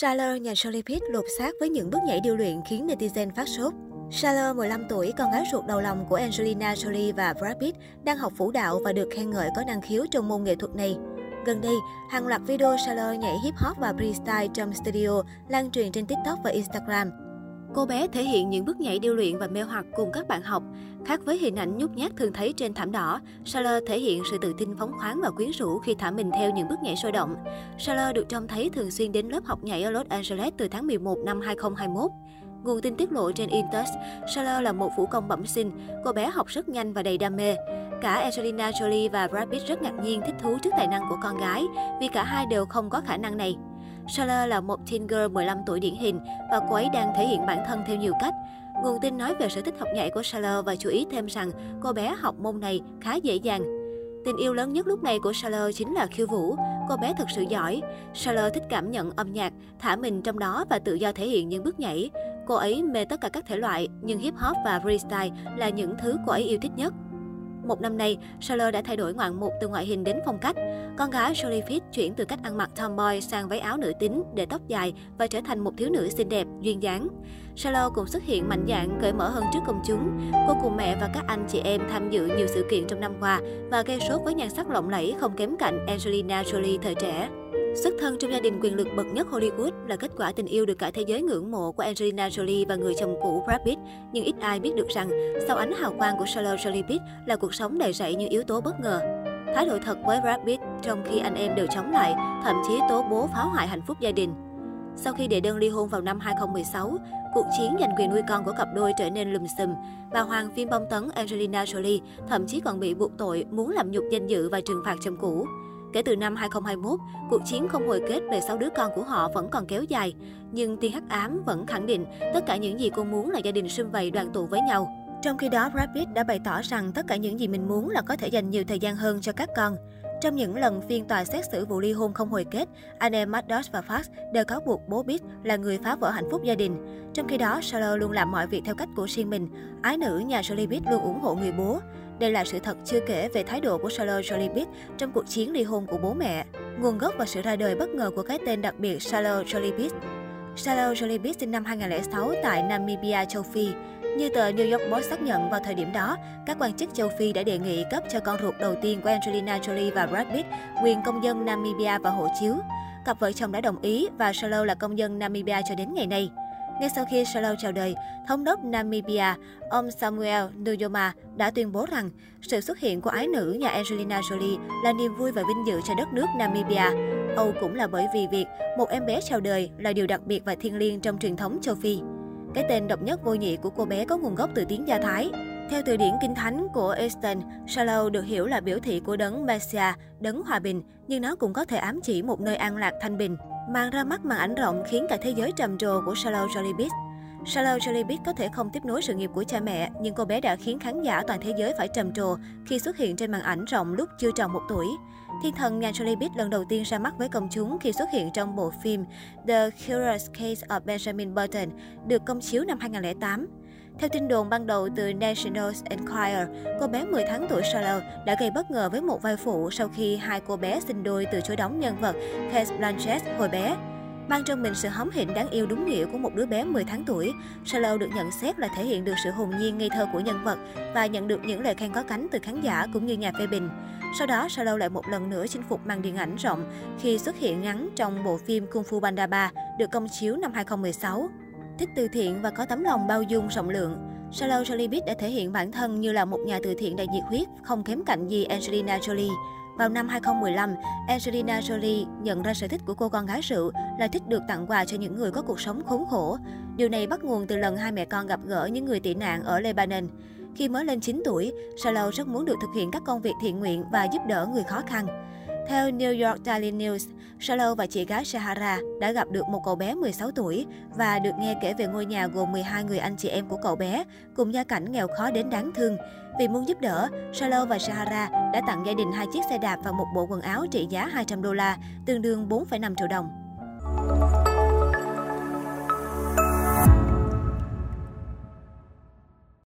Shaler nhà Jolie Pitt lột xác với những bước nhảy điêu luyện khiến netizen phát sốt. Shaler, 15 tuổi, con gái ruột đầu lòng của Angelina Jolie và Brad Pitt, đang học vũ đạo và được khen ngợi có năng khiếu trong môn nghệ thuật này. Gần đây, hàng loạt video Shaler nhảy hip hop và freestyle trong studio lan truyền trên TikTok và Instagram. Cô bé thể hiện những bước nhảy điêu luyện và mê hoặc cùng các bạn học. Khác với hình ảnh nhút nhát thường thấy trên thảm đỏ, Skyler thể hiện sự tự tin phóng khoáng và quyến rũ khi thả mình theo những bước nhảy sôi động. Skyler được trông thấy thường xuyên đến lớp học nhảy ở Los Angeles từ tháng 11 năm 2021. Nguồn tin tiết lộ trên Intus, Skyler là một vũ công bẩm sinh, cô bé học rất nhanh và đầy đam mê. Cả Angelina Jolie và Brad Pitt rất ngạc nhiên thích thú trước tài năng của con gái, vì cả hai đều không có khả năng này. Skylar là một teen girl 15 tuổi điển hình và cô ấy đang thể hiện bản thân theo nhiều cách. Nguồn tin nói về sở thích học nhảy của Skylar và chú ý thêm rằng cô bé học môn này khá dễ dàng. Tình yêu lớn nhất lúc này của Skylar chính là khiêu vũ. Cô bé thật sự giỏi. Skylar thích cảm nhận âm nhạc, thả mình trong đó và tự do thể hiện những bước nhảy. Cô ấy mê tất cả các thể loại, nhưng hip hop và freestyle là những thứ cô ấy yêu thích nhất. Một năm nay, Charlotte đã thay đổi ngoạn mục từ ngoại hình đến phong cách. Con gái Jolie Pitt chuyển từ cách ăn mặc tomboy sang váy áo nữ tính để tóc dài và trở thành một thiếu nữ xinh đẹp, duyên dáng. Charlotte cũng xuất hiện mạnh dạn, cởi mở hơn trước công chúng. Cô cùng mẹ và các anh chị em tham dự nhiều sự kiện trong năm qua và gây sốt với nhan sắc lộng lẫy không kém cạnh Angelina Jolie thời trẻ. Xuất thân trong gia đình quyền lực bậc nhất Hollywood là kết quả tình yêu được cả thế giới ngưỡng mộ của Angelina Jolie và người chồng cũ Brad Pitt. Nhưng ít ai biết được rằng, sau ánh hào quang của Charlotte Jolie Pitt là cuộc sống đầy rẫy những yếu tố bất ngờ. Thái độ thật với Brad Pitt trong khi anh em đều chống lại, thậm chí tố bố phá hoại hạnh phúc gia đình. Sau khi đệ đơn ly hôn vào năm 2016, cuộc chiến giành quyền nuôi con của cặp đôi trở nên lùm xùm. Bà Hoàng phim bom tấn Angelina Jolie thậm chí còn bị buộc tội muốn làm nhục danh dự và trừng phạt chồng cũ. Kể từ năm 2021, cuộc chiến không hồi kết về sáu đứa con của họ vẫn còn kéo dài. Nhưng tiên hắc ám vẫn khẳng định tất cả những gì cô muốn là gia đình sum vầy đoàn tụ với nhau. Trong khi đó, Brad Pitt đã bày tỏ rằng tất cả những gì mình muốn là có thể dành nhiều thời gian hơn cho các con. Trong những lần phiên tòa xét xử vụ ly hôn không hồi kết, anh em Maddox và Fox đều cáo buộc bố Pitt là người phá vỡ hạnh phúc gia đình. Trong khi đó, Charlotte luôn làm mọi việc theo cách của riêng mình. Ái nữ nhà Jolie Pitt luôn ủng hộ người bố. Đây là sự thật chưa kể về thái độ của Charlotte Jolie Pitt trong cuộc chiến ly hôn của bố mẹ. Nguồn gốc và sự ra đời bất ngờ của cái tên đặc biệt Charlotte Jolie Pitt. Charlotte Jolie Pitt sinh năm 2006 tại Namibia, châu Phi. Như tờ New York Post xác nhận vào thời điểm đó, các quan chức châu Phi đã đề nghị cấp cho con ruột đầu tiên của Angelina Jolie và Brad Pitt quyền công dân Namibia và hộ chiếu. Cặp vợ chồng đã đồng ý và Charlotte là công dân Namibia cho đến ngày nay. Ngay sau khi Solo chào đời, thống đốc Namibia, ông Samuel Nujoma đã tuyên bố rằng sự xuất hiện của ái nữ nhà Angelina Jolie là niềm vui và vinh dự cho đất nước Namibia. Âu cũng là bởi vì việc một em bé chào đời là điều đặc biệt và thiêng liêng trong truyền thống châu Phi. Cái tên độc nhất vô nhị của cô bé có nguồn gốc từ tiếng Do Thái. Theo từ điển kinh thánh của Eastern, Shalom được hiểu là biểu thị của đấng Messiah, đấng hòa bình, nhưng nó cũng có thể ám chỉ một nơi an lạc thanh bình. Màn ra mắt màn ảnh rộng khiến cả thế giới trầm trồ của Charlotte Jolie Pitt. Charlotte có thể không tiếp nối sự nghiệp của cha mẹ, nhưng cô bé đã khiến khán giả toàn thế giới phải trầm trồ khi xuất hiện trên màn ảnh rộng lúc chưa tròn một tuổi. Thiên thần nhà Jolie lần đầu tiên ra mắt với công chúng khi xuất hiện trong bộ phim The Curious Case of Benjamin Button, được công chiếu năm 2008. Theo tin đồn ban đầu từ National Enquirer, cô bé 10 tháng tuổi Charlotte đã gây bất ngờ với một vai phụ sau khi hai cô bé sinh đôi từ chối đóng nhân vật Cate Blanchett hồi bé. Mang trong mình sự hóm hỉnh đáng yêu đúng nghĩa của một đứa bé 10 tháng tuổi, Charlotte được nhận xét là thể hiện được sự hồn nhiên ngây thơ của nhân vật và nhận được những lời khen có cánh từ khán giả cũng như nhà phê bình. Sau đó, Charlotte lại một lần nữa chinh phục màn điện ảnh rộng khi xuất hiện ngắn trong bộ phim Kung Fu Panda 3 được công chiếu năm 2016 thích từ thiện và có tấm lòng bao dung rộng lượng. Charlotte Jolie đã thể hiện bản thân như là một nhà từ thiện đầy nhiệt huyết, không kém cạnh gì Angelina Jolie. Vào năm 2015, Angelina Jolie nhận ra sở thích của cô con gái rượu là thích được tặng quà cho những người có cuộc sống khốn khổ. Điều này bắt nguồn từ lần hai mẹ con gặp gỡ những người tị nạn ở Lebanon. Khi mới lên 9 tuổi, Charlotte rất muốn được thực hiện các công việc thiện nguyện và giúp đỡ người khó khăn. Theo New York Daily News, Salo và chị gái Sahara đã gặp được một cậu bé 16 tuổi và được nghe kể về ngôi nhà gồm 12 người anh chị em của cậu bé, cùng gia cảnh nghèo khó đến đáng thương. Vì muốn giúp đỡ, Salo và Sahara đã tặng gia đình hai chiếc xe đạp và một bộ quần áo trị giá 200 đô la, tương đương 4,5 triệu đồng.